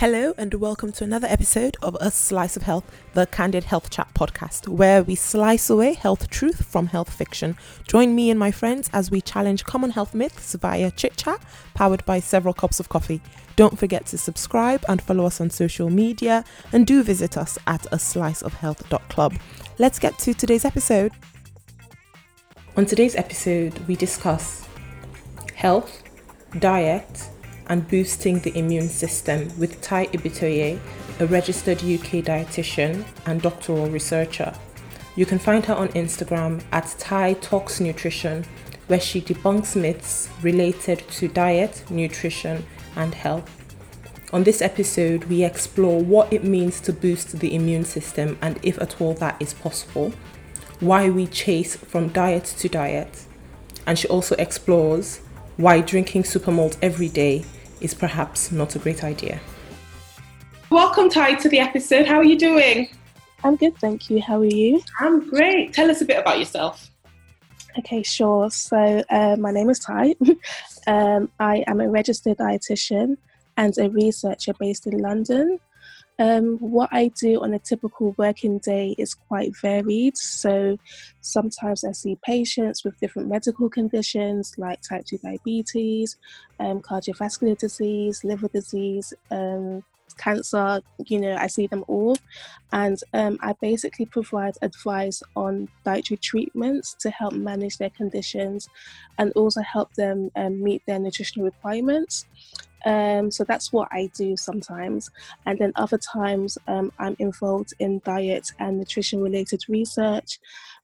Hello, and welcome to another episode of A Slice of Health, the Candid Health Chat podcast, where we slice away health truth from health fiction. Join me and my friends as we challenge common health myths via chit chat, powered by several cups of coffee. Don't forget to subscribe and follow us on social media, and do visit us at a slice of sliceofhealth.club. Let's get to today's episode. On today's episode, we discuss health, diet, and boosting the immune system with Tai Ibitoye, a registered UK dietitian and doctoral researcher. You can find her on Instagram at Tai Talks Nutrition, where she debunks myths related to diet, nutrition, and health. On this episode, we explore what it means to boost the immune system and if at all that is possible, why we chase from diet to diet, and she also explores why drinking super malt every day is perhaps not a great idea. Welcome, Tai, to the episode. How are you doing? I'm good, thank you. How are you? I'm great. Tell us a bit about yourself. Okay, sure. So, uh, my name is Tai. um, I am a registered dietitian and a researcher based in London. Um, what I do on a typical working day is quite varied. So sometimes I see patients with different medical conditions like type 2 diabetes, um, cardiovascular disease, liver disease, um, cancer, you know, I see them all. And um, I basically provide advice on dietary treatments to help manage their conditions and also help them um, meet their nutritional requirements. Um, so that's what I do sometimes. And then other times um, I'm involved in diet and nutrition related research.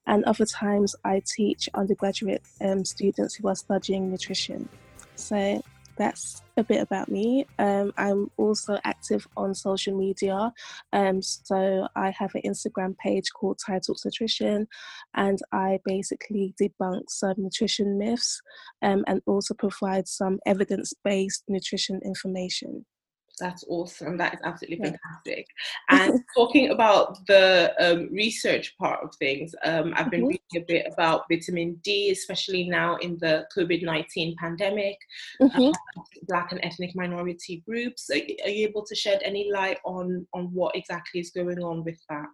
And other times I teach undergraduate um, students who are studying nutrition. So that's a bit about me. Um, I'm also active on social media. Um, so I have an Instagram page called Tai Talks Nutrition, and I basically debunk some nutrition myths um, and also provide some evidence based nutrition information. That's awesome. That is absolutely fantastic. And talking about the um, research part of things, um, I've been mm-hmm. reading a bit about vitamin D, especially now in the COVID 19 pandemic, mm-hmm. uh, Black and ethnic minority groups. Are, are you able to shed any light on, on what exactly is going on with that?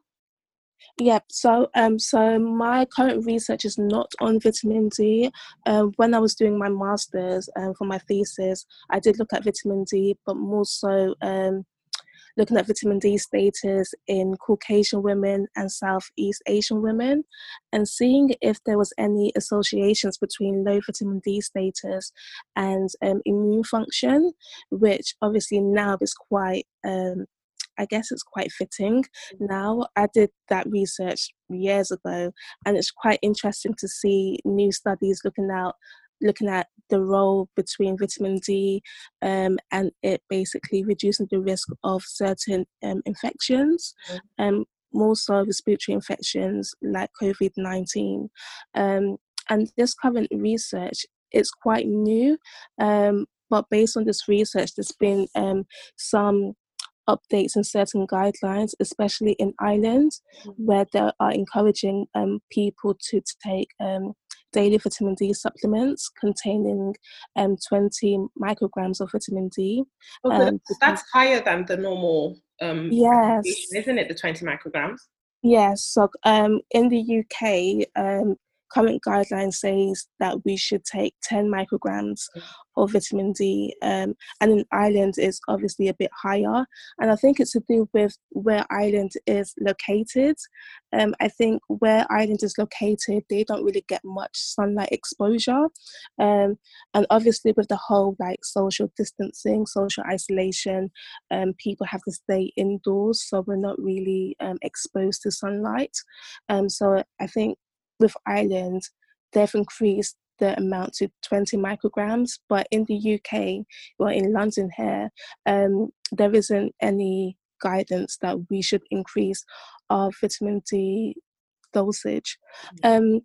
Yeah, so um, so my current research is not on vitamin D. Um, when I was doing my masters um, for my thesis, I did look at vitamin D, but more so um, looking at vitamin D status in Caucasian women and Southeast Asian women, and seeing if there was any associations between low vitamin D status and um, immune function, which obviously now is quite um, I guess it's quite fitting now. I did that research years ago, and it's quite interesting to see new studies looking out looking at the role between vitamin D um, and it basically reducing the risk of certain um, infections, mm-hmm. um, more so respiratory infections like COVID 19. Um, and this current research is quite new, um, but based on this research, there's been um, some updates and certain guidelines, especially in Ireland, mm-hmm. where they are encouraging um, people to take um, daily vitamin D supplements containing um, 20 micrograms of vitamin D. Okay, um, that's higher than the normal. Um, yes, isn't it? The 20 micrograms. Yes. So um, in the UK, um, current guideline says that we should take 10 micrograms mm. of vitamin D, um, and in Ireland it's obviously a bit higher. And I think it's to do with where Ireland is located. Um, I think where Ireland is located, they don't really get much sunlight exposure, um, and obviously with the whole like social distancing, social isolation, um, people have to stay indoors, so we're not really um, exposed to sunlight. Um, so I think with Ireland, they've increased the amount to 20 micrograms, but in the UK, well, in London here, um, there isn't any guidance that we should increase our vitamin D dosage. Mm. Um,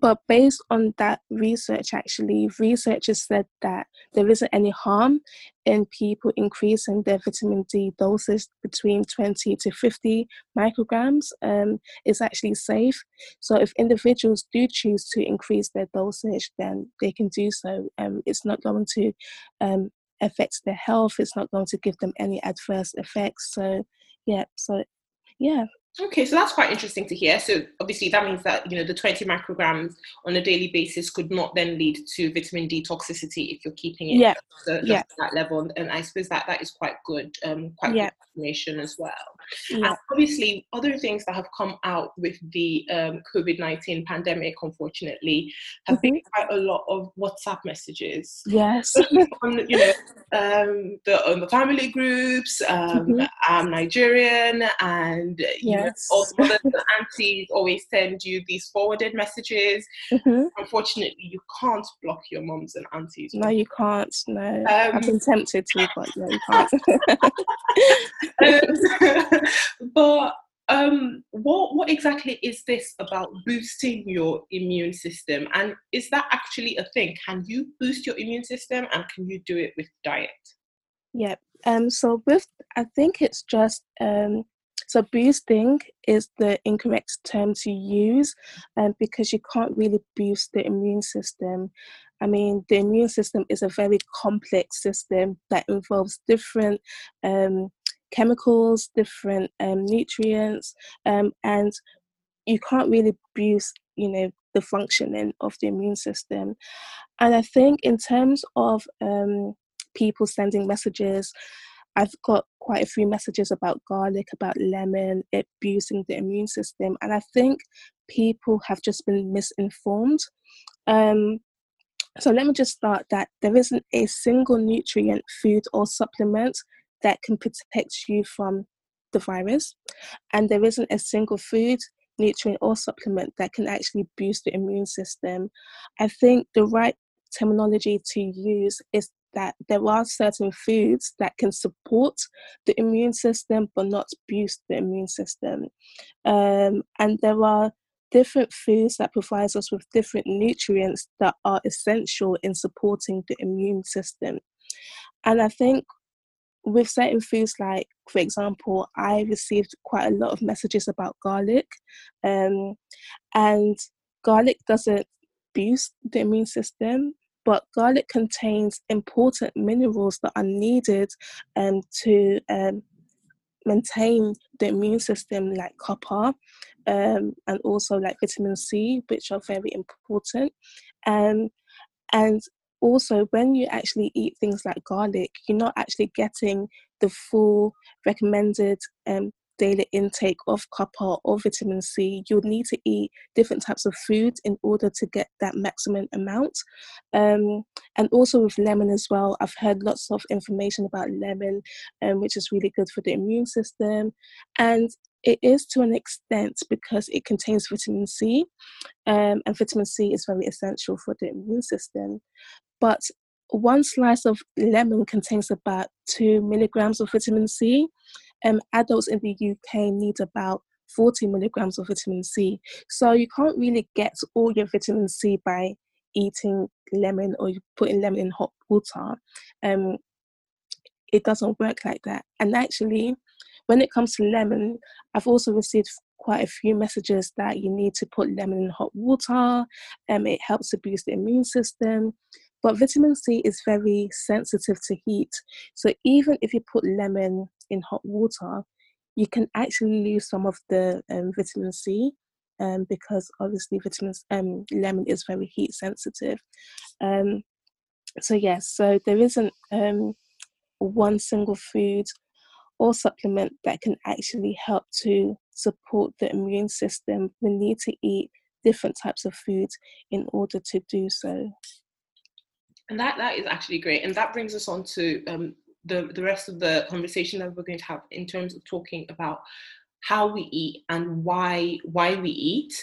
but based on that research, actually, researchers said that there isn't any harm in people increasing their vitamin D doses between 20 to 50 micrograms. Um, it's actually safe. So if individuals do choose to increase their dosage, then they can do so. Um, it's not going to um, affect their health. It's not going to give them any adverse effects. So, yeah, so yeah. Okay, so that's quite interesting to hear. So obviously that means that you know the 20 micrograms on a daily basis could not then lead to vitamin D toxicity if you're keeping it yeah. yeah. that level. And I suppose that that is quite good, um, quite yeah. good information as well. Yeah. And obviously, other things that have come out with the um, COVID 19 pandemic, unfortunately, have Mm-hmm. been quite a lot of WhatsApp messages. Yes. on, you know, um, the, on the family groups, um, Mhm. I'm Nigerian, and know, Yes. the mothers and aunties always send you these forwarded messages. Mhm. Unfortunately, you can't block your moms and aunties. No, you can't. No, Um, I've been tempted to, but no, you can't. Um, but um, what what exactly is this about boosting your immune system? And is that actually a thing? Can you boost your immune system, and can you do it with diet? yeah. Um. So with, I think it's just um. So boosting is the incorrect term to use, um, because you can't really boost the immune system. I mean, the immune system is a very complex system that involves different um, chemicals, different um, nutrients, um, and you can't really boost, you know, the functioning of the immune system. And I think in terms of um, people sending messages, I've got quite a few messages about garlic, about lemon, it boosting the immune system, and I think people have just been misinformed. Um, so let me just start that there isn't a single nutrient, food, or supplement that can protect you from the virus, and there isn't a single food, nutrient, or supplement that can actually boost the immune system. I think the right terminology to use is that there are certain foods that can support the immune system but not boost the immune system. Um, and there are different foods that provides us with different nutrients that are essential in supporting the immune system. And I think with certain foods like for example i received quite a lot of messages about garlic um, and garlic doesn't boost the immune system but garlic contains important minerals that are needed um, to um, maintain the immune system like copper um, and also like vitamin c which are very important. Um, and also when you actually eat things like garlic you're not actually getting the full recommended um, daily intake of copper or vitamin c you'll need to eat different types of food in order to get that maximum amount um, and also with lemon as well i've heard lots of information about lemon um, which is really good for the immune system and it is to an extent because it contains vitamin c um, and vitamin c is very essential for the immune system but one slice of lemon contains about two milligrams of vitamin C. Um, adults in the UK need about 40 milligrams of vitamin C. So you can't really get all your vitamin C by eating lemon or putting lemon in hot water. Um, it doesn't work like that. And actually, when it comes to lemon, I've also received quite a few messages that you need to put lemon in hot water. Um, it helps to boost the immune system. But vitamin C is very sensitive to heat. So even if you put lemon in hot water, you can actually lose some of the um, vitamin C um, because obviously vitamin um, lemon is very heat sensitive. Um, so yes, so there isn't um, one single food or supplement that can actually help to support the immune system. We need to eat different types of foods in order to do so. And that, that is actually great. And that brings us on to um, the, the rest of the conversation that we're going to have in terms of talking about how we eat and why why we eat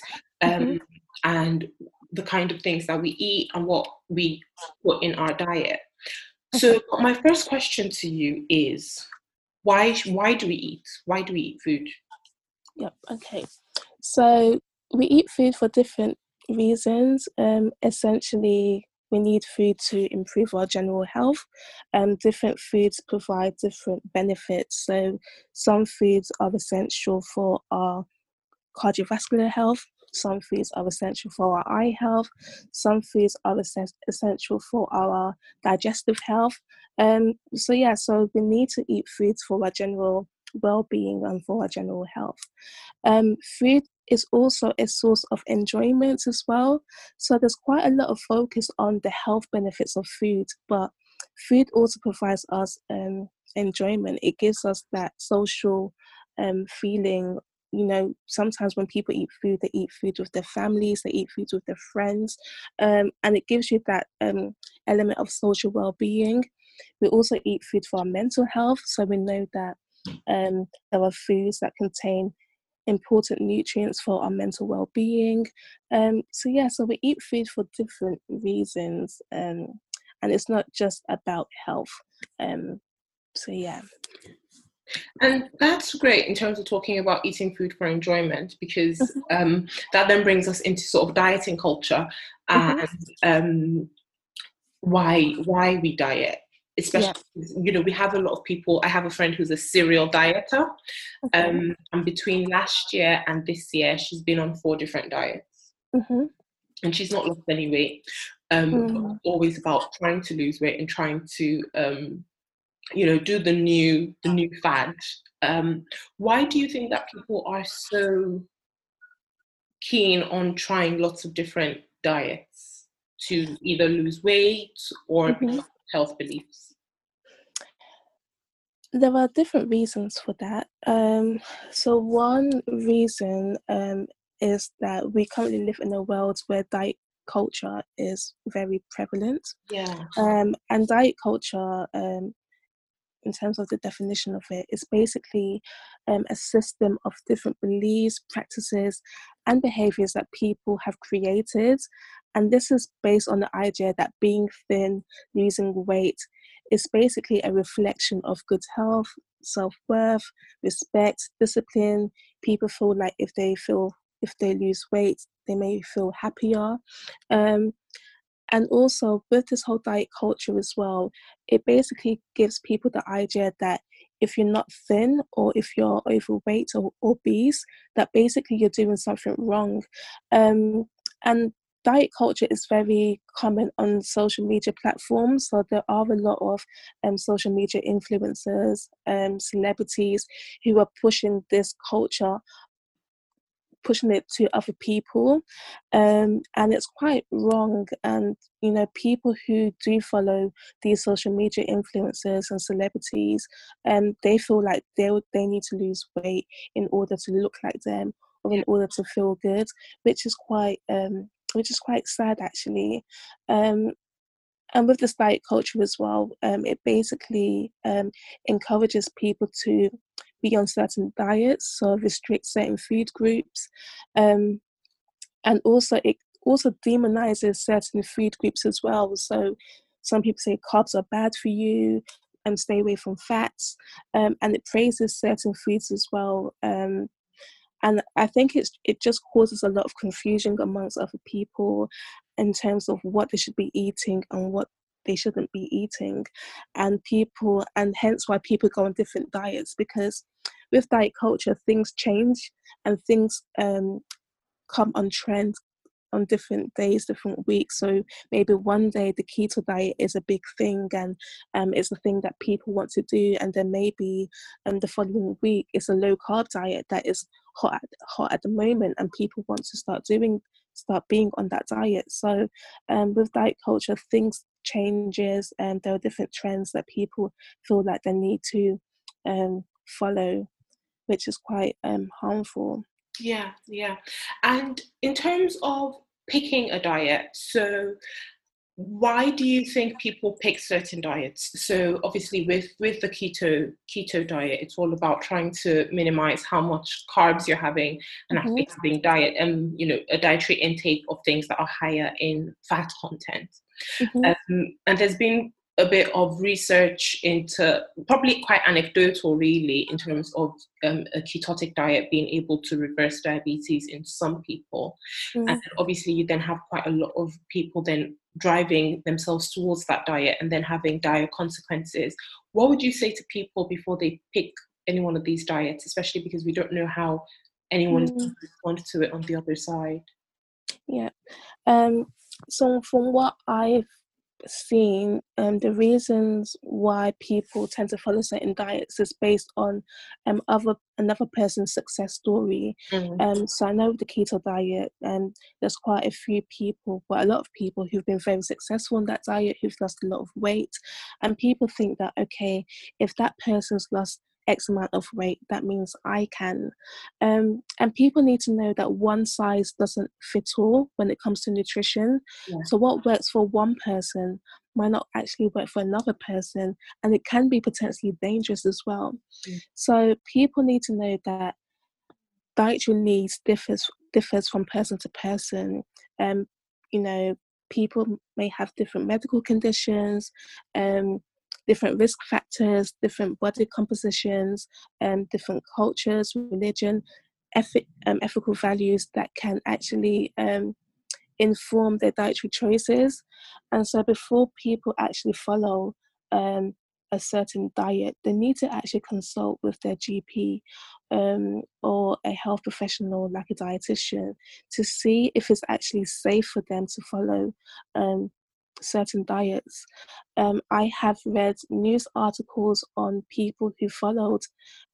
um, mm-hmm. and the kind of things that we eat and what we put in our diet. So my first question to you is why why do we eat? Why do we eat food? Yep, okay. So we eat food for different reasons. Um, essentially we need food to improve our general health. Um, different foods provide different benefits. So, some foods are essential for our cardiovascular health, some foods are essential for our eye health, some foods are essential for our digestive health. Um, so, yeah, so we need to eat foods for our general well being and for our general health. Um, food is also a source of enjoyment as well. So, there's quite a lot of focus on the health benefits of food, but food also provides us um, enjoyment. It gives us that social um, feeling you know sometimes when people eat food they eat food with their families they eat food with their friends um, and it gives you that um, element of social well-being we also eat food for our mental health so we know that um, there are foods that contain important nutrients for our mental well-being um, so yeah so we eat food for different reasons um, and it's not just about health um, so yeah and that's great in terms of talking about eating food for enjoyment because mm-hmm. um, that then brings us into sort of dieting culture mm-hmm. and um, why why we diet especially yeah. you know we have a lot of people i have a friend who's a serial dieter okay. um, and between last year and this year she's been on four different diets mm-hmm. and she's not lost any weight um, mm. always about trying to lose weight and trying to um, you know do the new the new fad um, why do you think that people are so keen on trying lots of different diets to either lose weight or mm-hmm. Health beliefs. There are different reasons for that. Um, so one reason um, is that we currently live in a world where diet culture is very prevalent. Yeah. Um, and diet culture um, in terms of the definition of it, is basically um, a system of different beliefs, practices, and behaviors that people have created. And this is based on the idea that being thin, losing weight, is basically a reflection of good health, self worth, respect, discipline. People feel like if they feel if they lose weight, they may feel happier. Um, and also with this whole diet culture as well, it basically gives people the idea that if you're not thin or if you're overweight or obese, that basically you're doing something wrong. Um, and diet culture is very common on social media platforms. So there are a lot of um, social media influencers, um, celebrities who are pushing this culture pushing it to other people um, and it's quite wrong and you know people who do follow these social media influencers and celebrities um, they feel like they they need to lose weight in order to look like them or in order to feel good which is quite um, which is quite sad actually um, and with this diet culture as well, um, it basically um, encourages people to be on certain diets, so restrict certain food groups, um, and also it also demonizes certain food groups as well. So some people say carbs are bad for you and stay away from fats, um, and it praises certain foods as well. Um, and I think it's it just causes a lot of confusion amongst other people in terms of what they should be eating and what they shouldn't be eating and people and hence why people go on different diets because with diet culture things change and things um, come on trend on different days, different weeks. So maybe one day the keto diet is a big thing and um, it's a thing that people want to do, and then maybe um, the following week it's a low carb diet that is hot at, hot at the moment, and people want to start doing start being on that diet. So um, with diet culture, things changes and there are different trends that people feel like they need to um, follow, which is quite um, harmful. Yeah, yeah. And in terms of picking a diet, so why do you think people pick certain diets so obviously with with the keto keto diet it's all about trying to minimize how much carbs you're having and mm-hmm. affecting diet and you know a dietary intake of things that are higher in fat content mm-hmm. um, and there's been a bit of research into probably quite anecdotal really in terms of um, a ketotic diet being able to reverse diabetes in some people mm. and obviously you then have quite a lot of people then driving themselves towards that diet and then having dire consequences what would you say to people before they pick any one of these diets especially because we don't know how anyone mm. respond to it on the other side? Yeah. Um, so from what I've seen um, the reasons why people tend to follow certain diets is based on um, other another person's success story. Mm. Um, so I know the keto diet, um, there's quite a few people, but a lot of people who've been very successful on that diet, who've lost a lot of weight, and people think that okay, if that person's lost X amount of weight, that means I can. Um, and people need to know that one size doesn't fit all when it comes to nutrition. Yeah. So, what works for one person might not actually work for another person, and it can be potentially dangerous as well. Mm. So, people need to know that dietary needs differs differs from person to person. Um, you know, people may have different medical conditions. Um, different risk factors, different body compositions, um, different cultures, religion, ethic, um, ethical values that can actually um, inform their dietary choices. And so before people actually follow um, a certain diet, they need to actually consult with their GP um, or a health professional like a dietitian to see if it's actually safe for them to follow um, certain diets. Um, I have read news articles on people who followed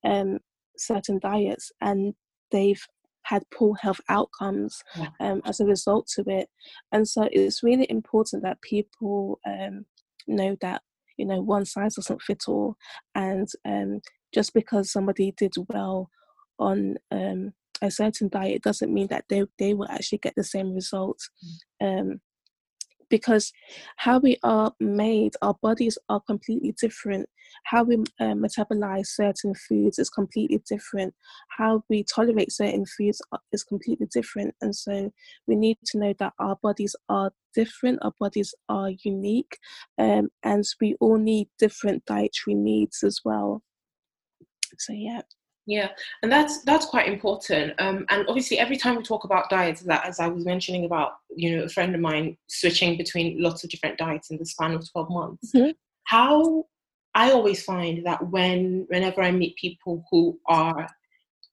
um, certain diets and they've had poor health outcomes um, as a result of it. And so it's really important that people um, know that you know one size doesn't fit all, and um, just because somebody did well on um, a certain diet doesn't mean that they they will actually get the same results. Mm. Um, because how we are made, our bodies are completely different. How we uh, metabolize certain foods is completely different. How we tolerate certain foods is completely different. And so we need to know that our bodies are different, our bodies are unique, um, and we all need different dietary needs as well. So, yeah. Yeah, and that's that's quite important. Um, and obviously, every time we talk about diets, that as I was mentioning about, you know, a friend of mine switching between lots of different diets in the span of twelve months. Mm-hmm. How I always find that when whenever I meet people who are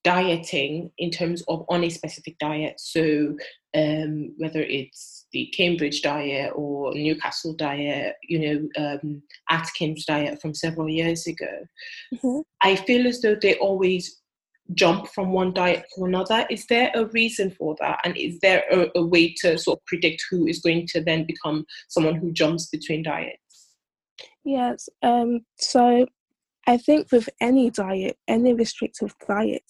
dieting in terms of on a specific diet, so um, whether it's the Cambridge diet or Newcastle diet, you know, um, Atkins diet from several years ago, mm-hmm. I feel as though they always jump from one diet to another. Is there a reason for that? And is there a, a way to sort of predict who is going to then become someone who jumps between diets? Yes. Um, so I think with any diet, any restrictive diet,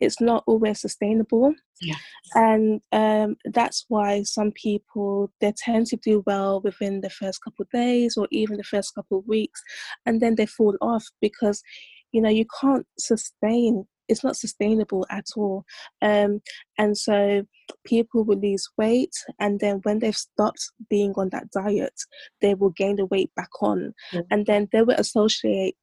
it's not always sustainable. Yeah. And um, that's why some people they tend to do well within the first couple of days or even the first couple of weeks, and then they fall off because you know you can't sustain. It's not sustainable at all. Um, and so people will lose weight, and then when they've stopped being on that diet, they will gain the weight back on, mm-hmm. and then they will associate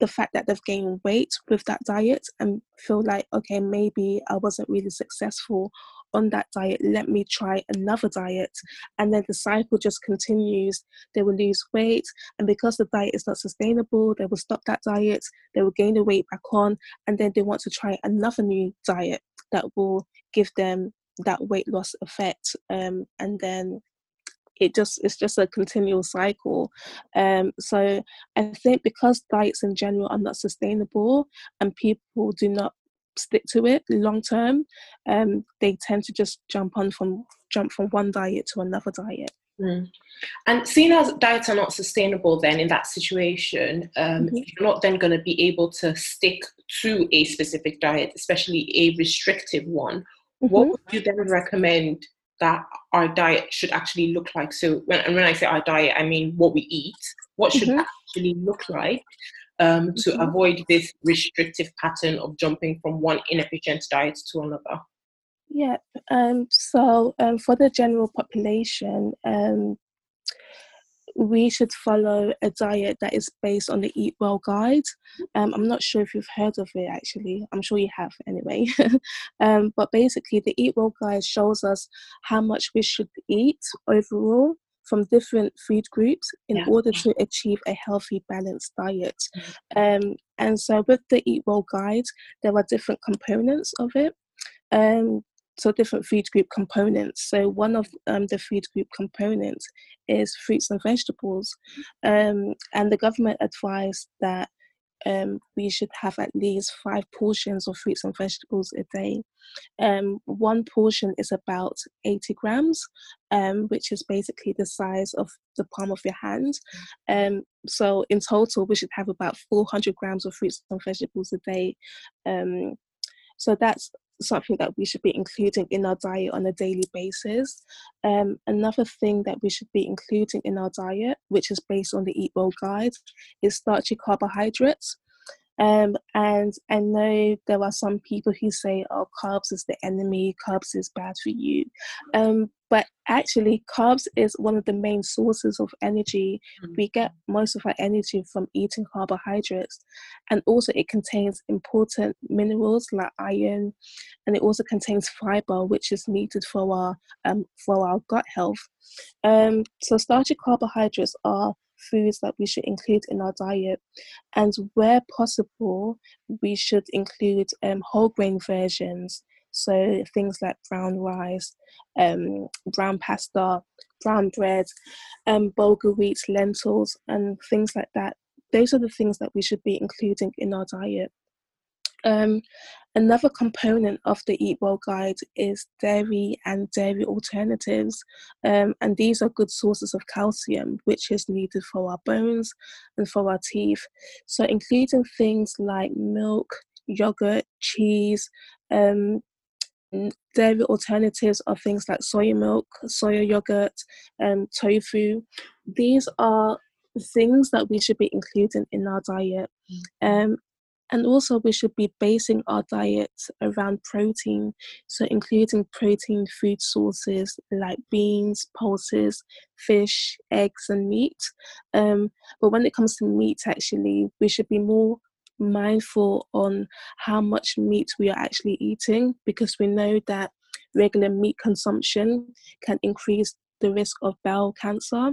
the fact that they've gained weight with that diet and feel like, okay, maybe I wasn't really successful on that diet. Let me try another diet. And then the cycle just continues. They will lose weight. And because the diet is not sustainable, they will stop that diet. They will gain the weight back on. And then they want to try another new diet that will give them that weight loss effect. Um, and then it just it's just a continual cycle um, so i think because diets in general are not sustainable and people do not stick to it long term um, they tend to just jump on from jump from one diet to another diet Mm. And seeing as diets are not sustainable, then in that situation, um, mm-hmm. you're not then going to be able to stick to a specific diet, especially a restrictive one. Mm-hmm. What would you then recommend that our diet should actually look like. So when, and when I say our diet, I mean what we eat. What should mm-hmm. actually look like um, to mm-hmm. avoid this restrictive pattern of jumping from one inefficient diet to another? Yeah. Um, so um, for the general population, um, we should follow a diet that is based on the Eat Well guide. Um, I'm not sure if you've heard of it actually. I'm sure you have anyway. um, but basically, the Eat Well guide shows us how much we should eat overall from different food groups in yeah. order to achieve a healthy, balanced diet. Mm-hmm. Um, and so, with the Eat Well guide, there are different components of it. Um, so different food group components. So one of um, the food group components is fruits and vegetables, um, and the government advised that um, we should have at least five portions of fruits and vegetables a day. Um, one portion is about 80 grams, um, which is basically the size of the palm of your hand. Um, so in total, we should have about 400 grams of fruits and vegetables a day. So that's something that we should be including in our diet on a daily basis. Um, another thing that we should be including in our diet, which is based on the Eat Well guide, is starchy carbohydrates. Um, and I know there are some people who say, oh, carbs is the enemy, carbs is bad for you. Um, but actually, carbs is one of the main sources of energy. Mm-hmm. We get most of our energy from eating carbohydrates. And also, it contains important minerals like iron, and it also contains fiber, which is needed for our, um, for our gut health. Um, so, starchy carbohydrates are foods that we should include in our diet. And where possible, we should include um, whole grain versions. So things like brown rice, um, brown pasta, brown bread, um, bulgur wheat, lentils, and things like that. Those are the things that we should be including in our diet. Um, another component of the Eat Well guide is dairy and dairy alternatives, um, and these are good sources of calcium, which is needed for our bones and for our teeth. So, including things like milk, yogurt, cheese, um, dairy alternatives are things like soy milk, soya yogurt, um, tofu. These are things that we should be including in our diet. Mm-hmm. Um, and also, we should be basing our diet around protein, so including protein food sources like beans, pulses, fish, eggs, and meat. Um, but when it comes to meat, actually, we should be more mindful on how much meat we are actually eating because we know that regular meat consumption can increase the risk of bowel cancer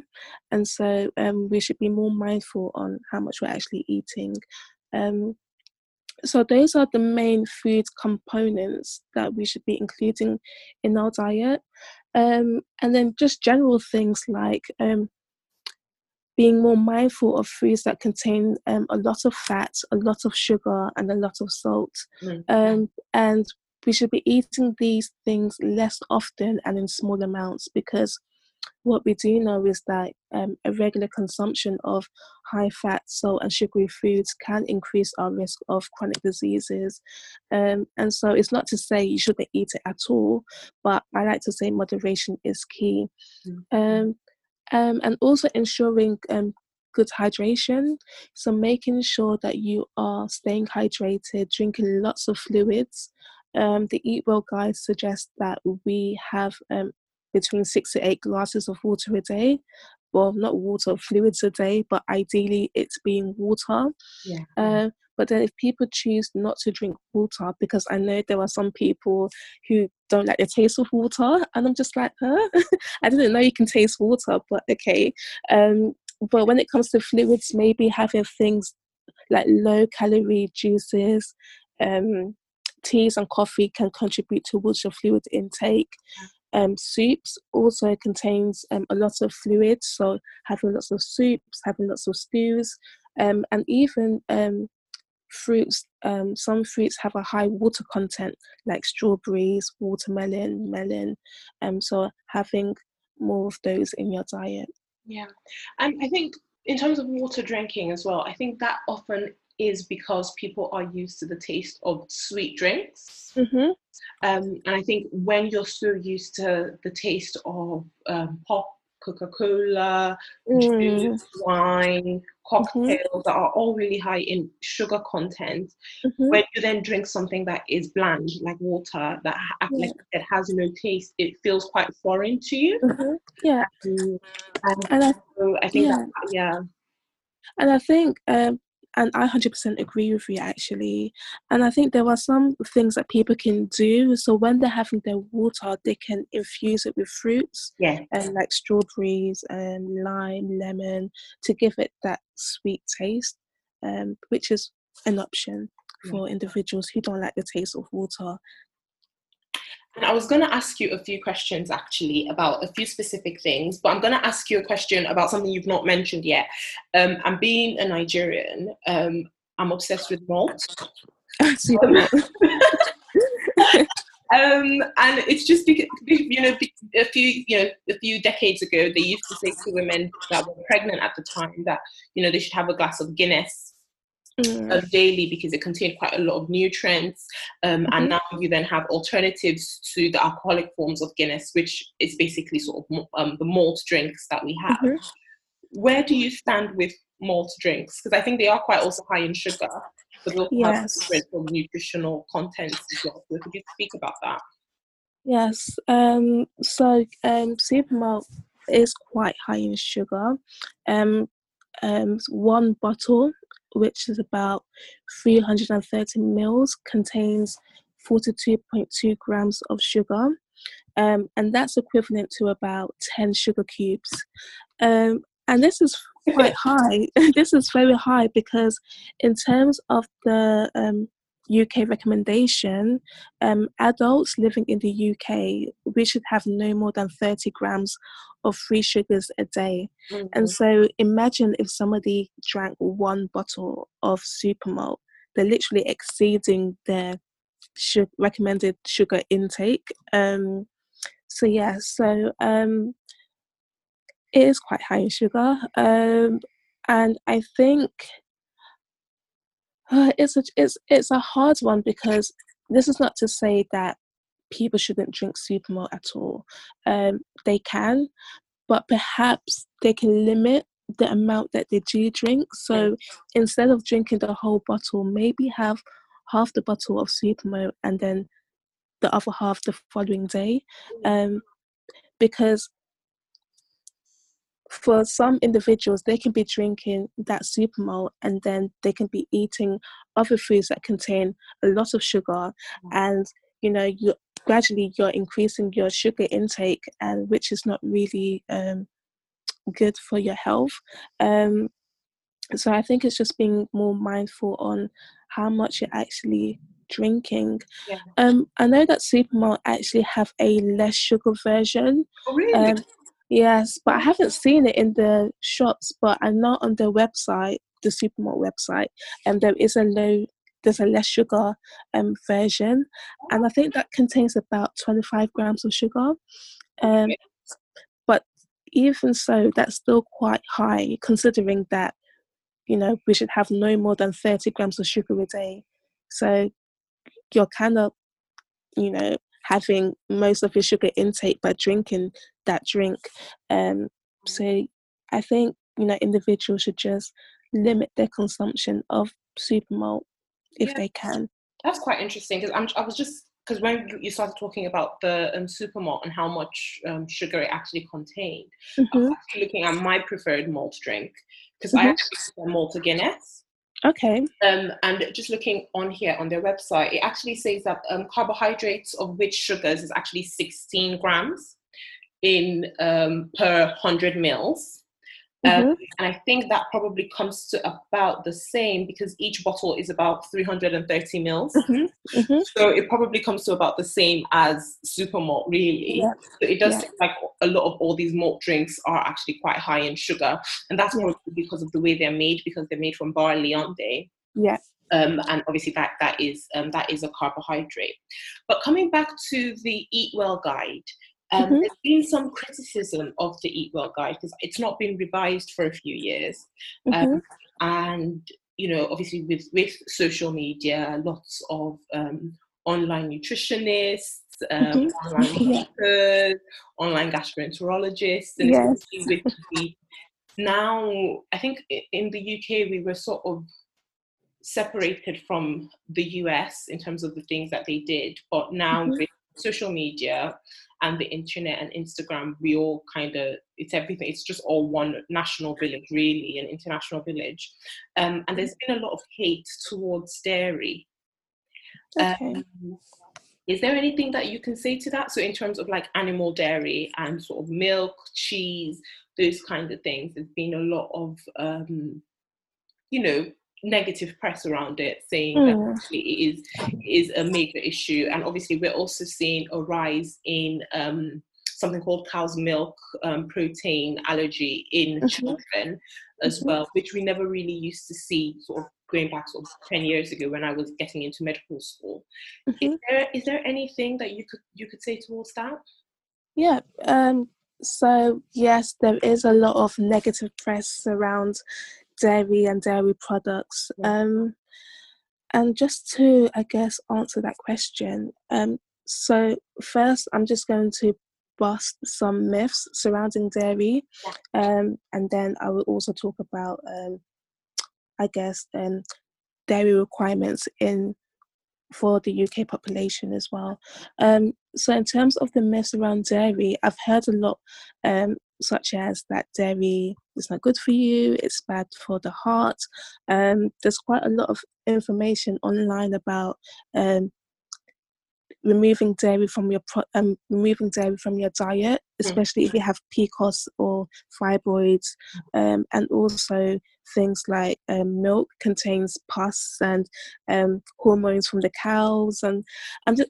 and so um, we should be more mindful on how much we're actually eating um, so those are the main food components that we should be including in our diet um, and then just general things like um, being more mindful of foods that contain um, a lot of fat a lot of sugar and a lot of salt mm. and we should be eating these things less often and in small amounts because what we do know is that um, a regular consumption of high fat, salt, and sugary foods can increase our risk of chronic diseases. Um, and so it's not to say you shouldn't eat it at all, but I like to say moderation is key. Um, um and also ensuring um, good hydration. So making sure that you are staying hydrated, drinking lots of fluids. Um, the Eat Well guide suggests that we have um, between six to eight glasses of water a day. Well, not water, fluids a day, but ideally it's being water. Yeah. Uh, but then if people choose not to drink water, because I know there are some people who don't like the taste of water, and I'm just like, huh? I didn't know you can taste water, but okay. Um, but when it comes to fluids, maybe having things like low calorie juices, um, teas and coffee can contribute towards your fluid intake. Um, soups also contains um, a lot of fluids, so having lots of soups, having lots of stews, um, and even um, fruits. Um, some fruits have a high water content, like strawberries, watermelon, melon. Um, so having more of those in your diet. Yeah, and I think in terms of water drinking as well, I think that often is because people are used to the taste of sweet drinks. Mm-hmm. Um, and I think when you're so used to the taste of um, pop, Coca Cola, mm. juice, wine, mm-hmm. cocktails mm-hmm. that are all really high in sugar content, mm-hmm. when you then drink something that is bland, like water, that like it has no taste, it feels quite foreign to you. Mm-hmm. Yeah. Um, and, and I, so I think yeah. That, yeah. And I think um, and I 100% agree with you actually. And I think there are some things that people can do. So when they're having their water, they can infuse it with fruits, yeah, and like strawberries and lime, lemon, to give it that sweet taste, um, which is an option for individuals who don't like the taste of water. And I was going to ask you a few questions actually about a few specific things, but I'm going to ask you a question about something you've not mentioned yet. Um, and being a Nigerian, um, I'm obsessed with malt. Um, and it's just because you know a few you know a few decades ago they used to say to women that were pregnant at the time that you know they should have a glass of Guinness mm. daily because it contained quite a lot of nutrients. Um, mm-hmm. And now you then have alternatives to the alcoholic forms of Guinness, which is basically sort of um, the malt drinks that we have. Mm-hmm. Where do you stand with malt drinks? Because I think they are quite also high in sugar but also yes. have different nutritional contents as well. So could you speak about that? Yes. Um, so um, malt is quite high in sugar. Um, um, one bottle, which is about 330 mils, contains 42.2 grams of sugar. Um, and that's equivalent to about 10 sugar cubes. Um, and this is quite high. this is very high because, in terms of the um, UK recommendation, um, adults living in the UK, we should have no more than 30 grams of free sugars a day. Mm-hmm. And so imagine if somebody drank one bottle of super supermalt, they're literally exceeding their su- recommended sugar intake. Um, so, yeah, so um, it is quite high in sugar. Um, and I think uh, it's a it's it's a hard one because this is not to say that people shouldn't drink supermalt at all. Um, they can, but perhaps they can limit the amount that they do drink. So instead of drinking the whole bottle, maybe have half the bottle of supermalt and then the other half the following day. Um, because for some individuals, they can be drinking that supermalt and then they can be eating other foods that contain a lot of sugar, mm. and you know, you gradually you're increasing your sugar intake, and which is not really um, good for your health. Um, so I think it's just being more mindful on how much you're actually drinking. Yeah. Um, I know that supermalt actually have a less sugar version. Oh, really? Um, Yes, but I haven't seen it in the shops. But I know on their website, the supermalt website, and there is a low, there's a less sugar um, version, and I think that contains about 25 grams of sugar. Um, but even so, that's still quite high considering that you know we should have no more than 30 grams of sugar a day. So you're kind of, you know, having most of your sugar intake by drinking that drink. Um, so I think you know individuals should just limit their consumption of super malt if yeah. they can. That's quite interesting because I was just because when you started talking about the um, super malt and how much um, sugar it actually contained, mm-hmm. I was mm-hmm. actually looking at my preferred malt drink because mm-hmm. I actually prefer Malta Guinness. Okay. Um, and just looking on here on their website, it actually says that um, carbohydrates of which sugars is actually 16 grams in um, per 100 mils. Um, mm-hmm. and I think that probably comes to about the same because each bottle is about 330 mils. Mm-hmm. Mm-hmm. So it probably comes to about the same as super malt, really. So it does seem like a lot of all these malt drinks are actually quite high in sugar. And that's probably because of the way they're made, because they're made from barley, aren't they? Yeah. Um, and obviously that that is um, that is a carbohydrate. But coming back to the Eat Well guide, um, mm-hmm. There's been some criticism of the Eat Well Guide because it's not been revised for a few years. Um, mm-hmm. and, you know, obviously with, with social media, lots of um, online nutritionists, um, mm-hmm. online doctors, online gastroenterologists, and yes. it's now, I think in the UK we were sort of separated from the US in terms of the things that they did, but now mm-hmm. with social media and the internet and Instagram, we all kind of, it's everything, it's just all one national village, really, an international village. Um, and there's been a lot of hate towards dairy. Okay. Um, is there anything that you can say to that? So, in terms of like animal dairy and sort of milk, cheese, those kind of things, there's been a lot of, um, you know, negative press around it, saying mm. that it is it is a major issue. And obviously, we're also seeing a rise in um, something called cow's milk um, protein allergy in mm-hmm. children as mm-hmm. well, which we never really used to see sort of going back sort of 10 years ago when I was getting into medical school. Mm-hmm. Is there is there anything that you could you could say towards that? Yeah. Um, so yes, there is a lot of negative press around dairy and dairy products. Um, and just to, I guess, answer that question, um, so first, I'm just going to bust some myths surrounding dairy, um, and then I will also talk about, um, I guess, um, dairy requirements in for the UK population as well. Um, so, in terms of the myths around dairy, I've heard a lot, um, such as that dairy is not good for you, it's bad for the heart. Um, there's quite a lot of information online about um, removing dairy from your pro- um, removing dairy from your diet, mm. especially if you have PCOS or fibroids, um, and also things like um, milk contains pus and um, hormones from the cows, and and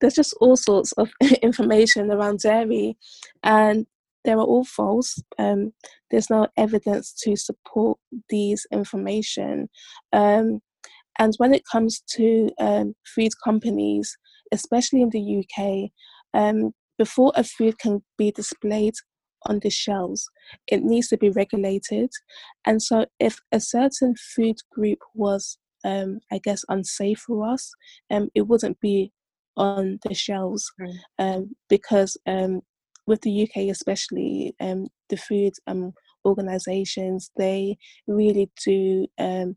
there's just all sorts of information around dairy, and they are all false. Um, there's no evidence to support these information. Um, and when it comes to um, food companies, especially in the UK, um, before a food can be displayed on the shelves, it needs to be regulated. And so, if a certain food group was, um, I guess, unsafe for us, um, it wouldn't be on the shelves mm. um, because um, with the UK especially, um, the food um, organizations they really do um,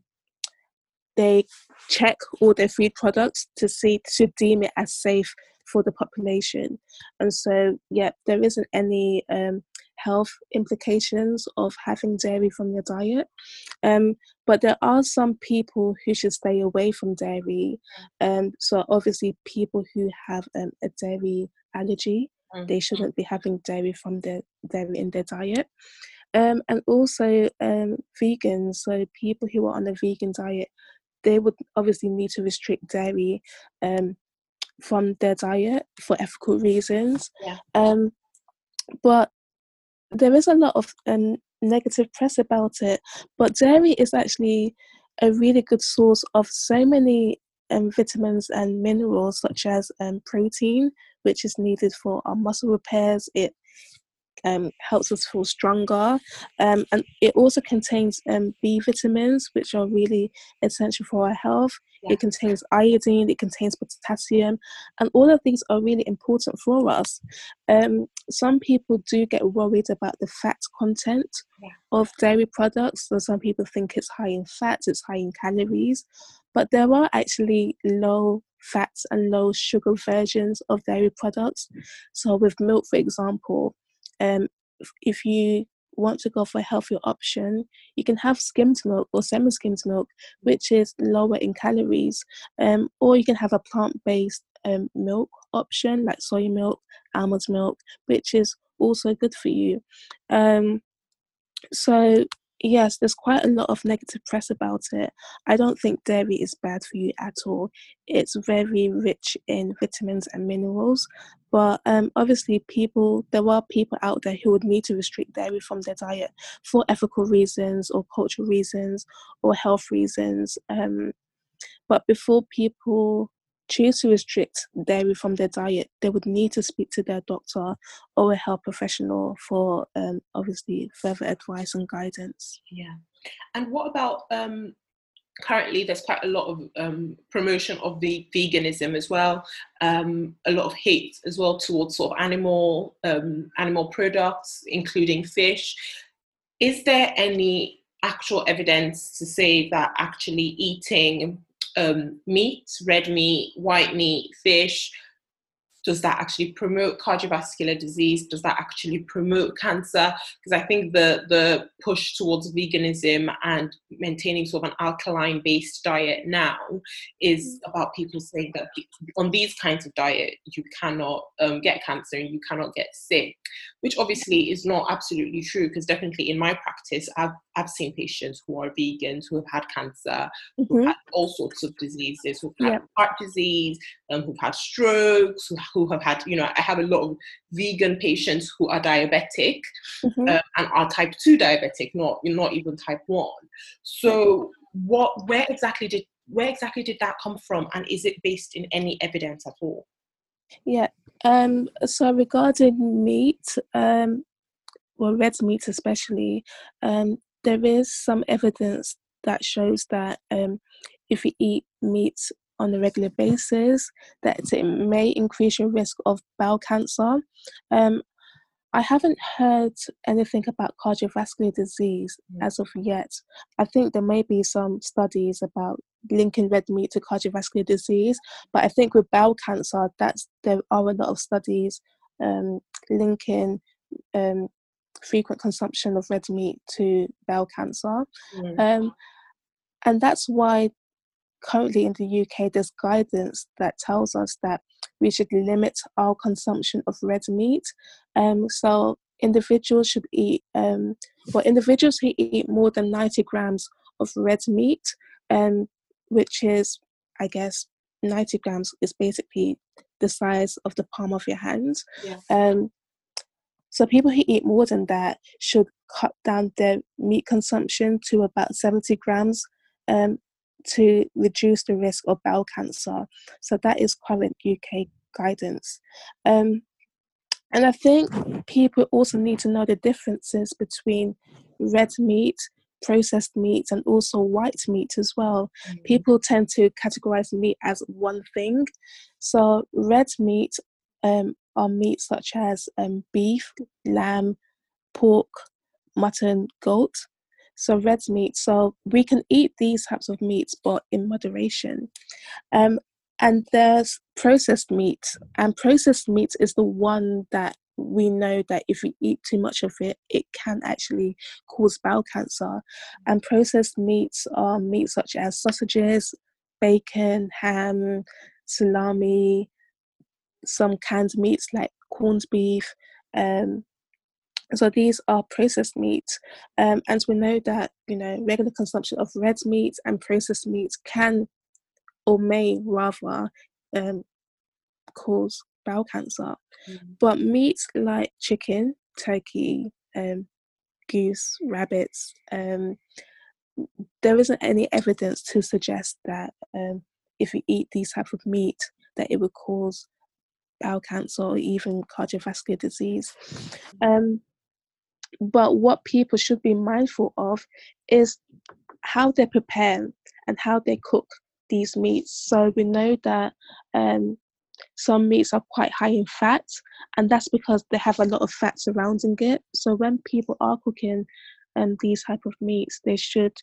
they check all their food products to see to deem it as safe for the population. And so yeah there isn't any um, health implications of having dairy from your diet. Um, but there are some people who should stay away from dairy. Um, so obviously people who have um, a dairy allergy mm. they shouldn't be having dairy from their dairy in their diet um, and also um, vegans so people who are on a vegan diet they would obviously need to restrict dairy um, from their diet for ethical reasons. Yeah. Um, but there is a lot of um, negative press about it. But dairy is actually a really good source of so many um, vitamins and minerals, such as um, protein, which is needed for our muscle repairs. It um, helps us feel stronger. Um, and it also contains um, B vitamins, which are really essential for our health. Yeah. It contains iodine, it contains potassium, and all of these are really important for us. Um, some people do get worried about the fat content yeah. of dairy products. So some people think it's high in fat, it's high in calories, but there are actually low fats and low sugar versions of dairy products. So with milk, for example, um, if you want to go for a healthier option, you can have skimmed milk or semi skimmed milk, which is lower in calories, um, or you can have a plant based um, milk option like soy milk, almond milk, which is also good for you. Um, so yes, there's quite a lot of negative press about it. I don't think dairy is bad for you at all. It's very rich in vitamins and minerals. But um, obviously, people there are people out there who would need to restrict dairy from their diet for ethical reasons or cultural reasons or health reasons. Um, but before people choose to restrict dairy from their diet, they would need to speak to their doctor or a health professional for um, obviously further advice and guidance. Yeah. And what about um, currently there's quite a lot of um, promotion of the veganism as well, um, a lot of hate as well towards sort of animal um, animal products, including fish. Is there any actual evidence to say that actually eating um, red meat, white meat, fish, does that actually promote cardiovascular disease does that actually promote cancer because i think the the push towards veganism and maintaining sort of an alkaline based diet now is about people saying that on these kinds of diet you cannot um, get cancer and you cannot get sick which obviously is not absolutely true because definitely in my practice i've I've seen patients who are vegans who have had cancer, mm-hmm. who've had all sorts of diseases, who've had yep. heart disease, um, who've had strokes, who, who, have had, you know, I have a lot of vegan patients who are diabetic mm-hmm. uh, and are type 2 diabetic, not, not even type 1. So what, where exactly did, where exactly did that come from? And is it based in any evidence at all? Yeah. Um, so regarding meat, um, well, red meat especially, um, there is some evidence that shows that um, if you eat meat on a regular basis, that it may increase your risk of bowel cancer. Um, I haven't heard anything about cardiovascular disease mm. as of yet. I think there may be some studies about linking red meat to cardiovascular disease, but I think with bowel cancer, that's there are a lot of studies um, linking um, frequent consumption of red meat to bowel cancer. Mm. Um, and that's why currently in the UK there's guidance that tells us that we should limit our consumption of red meat. Um, so individuals should eat, um, well, individuals who eat more than 90 grams of red meat, um, which is, I guess, 90 grams is basically the size of the palm of your hand. Yeah. Um, so people who eat more than that should cut down their meat consumption to about 70 grams um, to reduce the risk of bowel cancer. So that is current UK guidance. Um, and I think people also need to know the differences between red meat, processed meat, and also white meat as well. Mm-hmm. People tend to categorize meat as one thing. So, red meat um, are meats such as um, beef, lamb, pork, mutton, goat. So red meat. So we can eat these types of meats, but in moderation. Um, and there's processed meat, and processed meat is the one that we know that if we eat too much of it, it can actually cause bowel cancer. And processed meats are meats such as sausages, bacon, ham, salami, some canned meats like corned beef. Um, so these are processed meats, um, and we know that you know regular consumption of red meat and processed meats can, or may rather, um, cause bowel cancer. Mm-hmm. But meats like chicken, turkey, um, goose, rabbits, um, there isn't any evidence to suggest that um, if you eat these type of meat, that it would cause bowel cancer or even cardiovascular disease. Um, but what people should be mindful of is how they prepare and how they cook these meats. So we know that um, some meats are quite high in fat, and that's because they have a lot of fat surrounding it. So when people are cooking um, these type of meats, they should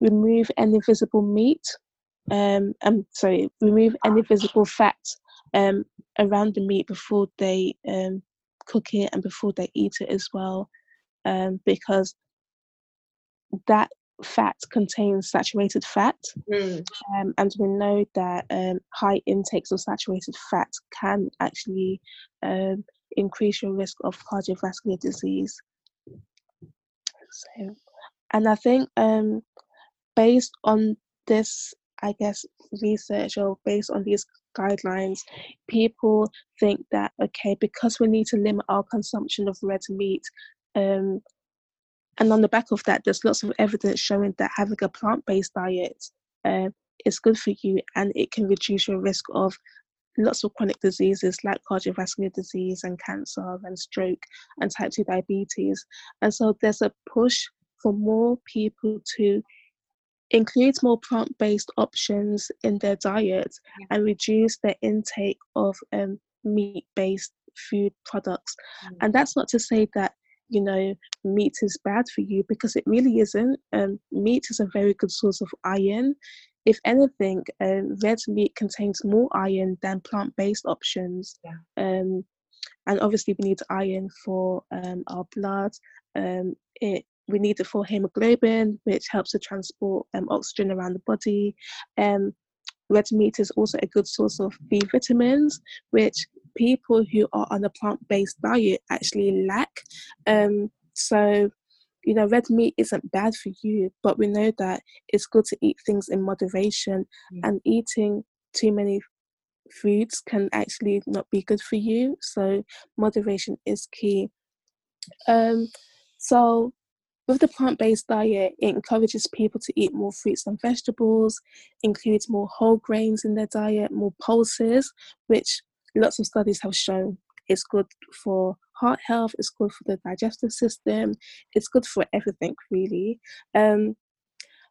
remove any visible meat. Um, sorry, remove any visible fat um, around the meat before they um, cook it and before they eat it as well, um, because that fat contains saturated fat, mm. um, and we know that um, high intakes of saturated fat can actually um, increase your risk of cardiovascular disease. So, and I think um, based on this, I guess, research or based on these guidelines, people think that okay, because we need to limit our consumption of red meat, um, and on the back of that, there's lots of evidence showing that having a plant-based diet uh, is good for you and it can reduce your risk of lots of chronic diseases like cardiovascular disease and cancer and stroke and type 2 diabetes. And so there's a push for more people to include more plant based options in their diet yeah. and reduce their intake of um, meat based food products. Mm. And that's not to say that you know meat is bad for you because it really isn't um, meat is a very good source of iron if anything, um, red meat contains more iron than plant-based options. Yeah. Um, and obviously, we need iron for um, our blood. Um, it we need it for hemoglobin, which helps to transport um, oxygen around the body. Um, red meat is also a good source of B vitamins, which people who are on a plant-based diet actually lack. Um, so you know, red meat isn't bad for you, but we know that it's good to eat things in moderation, mm. and eating too many foods can actually not be good for you. So moderation is key. Um, so with the plant-based diet, it encourages people to eat more fruits and vegetables, includes more whole grains in their diet, more pulses, which lots of studies have shown it's good for heart health, it's good for the digestive system, it's good for everything really. Um,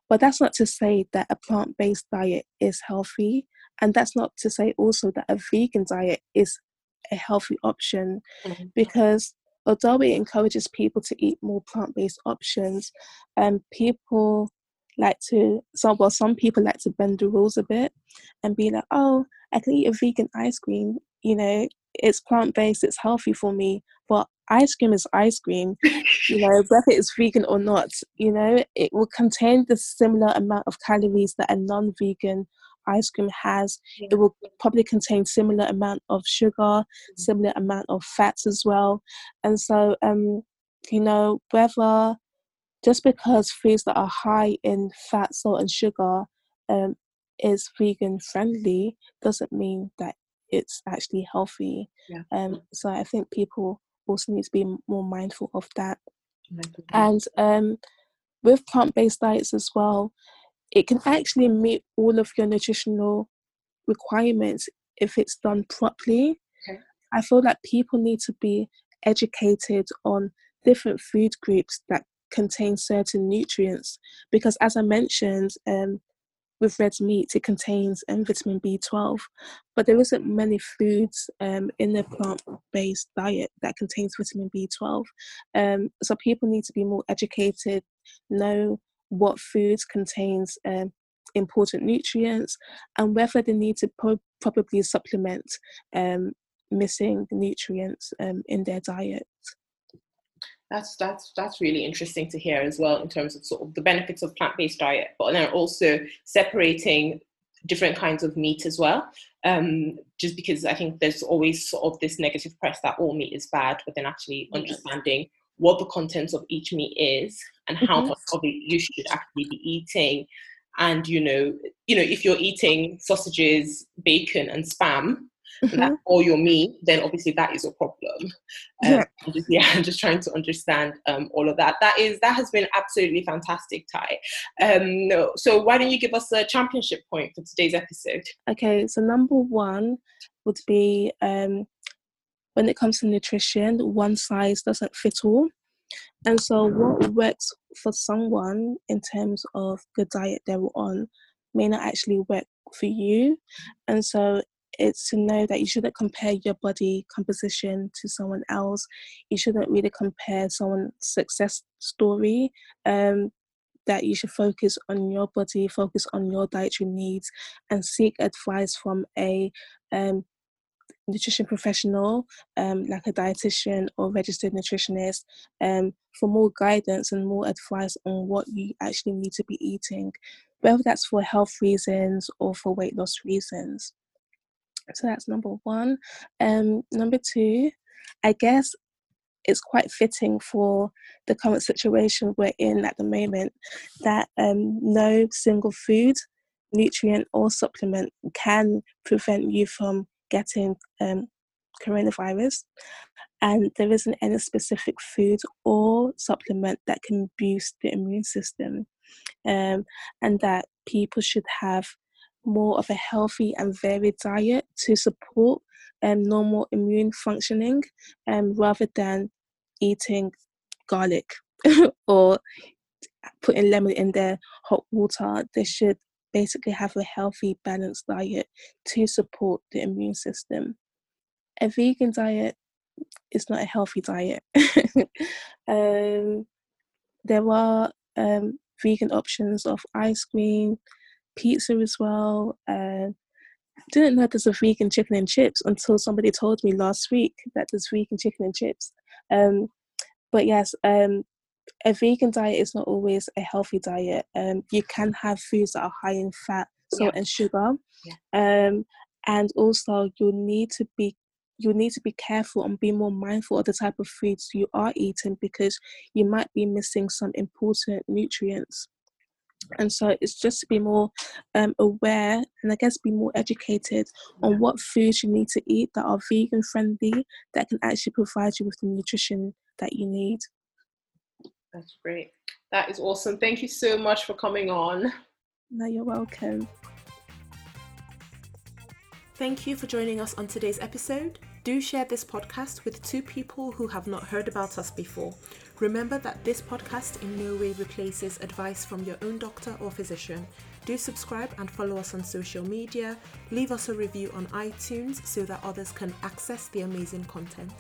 but that's not to say that a plant based diet is healthy, and that's not to say also that a vegan diet is a healthy option mm-hmm. because although it encourages people to eat more plant based options, um, people like to some well some people like to bend the rules a bit and be like oh i can eat a vegan ice cream you know it's plant based, it's healthy for me, but ice cream is ice cream, you know, whether it's vegan or not, you know, it will contain the similar amount of calories that a non vegan ice cream has. Yeah. It will probably contain similar amount of sugar, mm-hmm. similar amount of fats as well. And so, um, you know, whether just because foods that are high in fat, salt, and sugar um, is vegan friendly doesn't mean that it's actually healthy. Yeah. Um, so I think people also need to be more mindful of that. And um, with plant based diets as well, it can actually meet all of your nutritional requirements if it's done properly. Okay. I feel that people need to be educated on different food groups that contain certain nutrients because as i mentioned um, with red meat, it contains um, vitamin B12, but there isn't many foods um, in the plant-based diet that contains vitamin B12. Um, so people need to be more educated, know what foods contains um, important nutrients, and whether they need to pro- probably supplement um, missing nutrients um, in their diet that's that's that's really interesting to hear as well in terms of sort of the benefits of plant-based diet but then also separating different kinds of meat as well um, just because i think there's always sort of this negative press that all meat is bad but then actually understanding what the contents of each meat is and how mm-hmm. much of it you should actually be eating and you know you know if you're eating sausages bacon and spam mm-hmm. that's all your me, then obviously that is a problem. Um, yeah. I'm just, yeah, I'm just trying to understand um, all of that. That is that has been absolutely fantastic, Tai. Um, no, so why don't you give us a championship point for today's episode? Okay, so number one would be um, when it comes to nutrition, one size doesn't fit all. And so, what works for someone in terms of the diet they were on may not actually work for you. And so, it's to know that you shouldn't compare your body composition to someone else. You shouldn't really compare someone's success story. Um, that you should focus on your body, focus on your dietary needs, and seek advice from a um, nutrition professional, um, like a dietitian or registered nutritionist, um, for more guidance and more advice on what you actually need to be eating, whether that's for health reasons or for weight loss reasons. So that's number one. Um, number two, I guess it's quite fitting for the current situation we're in at the moment that um, no single food, nutrient, or supplement can prevent you from getting um, coronavirus. And there isn't any specific food or supplement that can boost the immune system. Um, and that people should have more of a healthy and varied diet to support um, normal immune functioning um, rather than eating garlic or putting lemon in their hot water. They should basically have a healthy, balanced diet to support the immune system. A vegan diet is not a healthy diet. um, there are um, vegan options of ice cream, pizza as well. Uh, didn't know there's a vegan chicken and chips until somebody told me last week that there's vegan chicken and chips. Um, but yes, um, a vegan diet is not always a healthy diet. Um, you can have foods that are high in fat, salt, yeah. and sugar. Yeah. Um, and also, you need to be you need to be careful and be more mindful of the type of foods you are eating because you might be missing some important nutrients and so it's just to be more um, aware and i guess be more educated on what foods you need to eat that are vegan friendly that can actually provide you with the nutrition that you need. That's great. That is awesome. Thank you so much for coming on. No you're welcome. Thank you for joining us on today's episode. Do share this podcast with two people who have not heard about us before. Remember that this podcast in no way replaces advice from your own doctor or physician. Do subscribe and follow us on social media. Leave us a review on iTunes so that others can access the amazing content.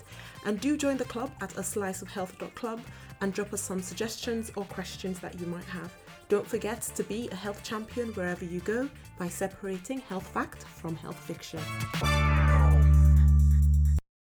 And do join the club at a slice of sliceofhealth.club and drop us some suggestions or questions that you might have. Don't forget to be a health champion wherever you go by separating health fact from health fiction.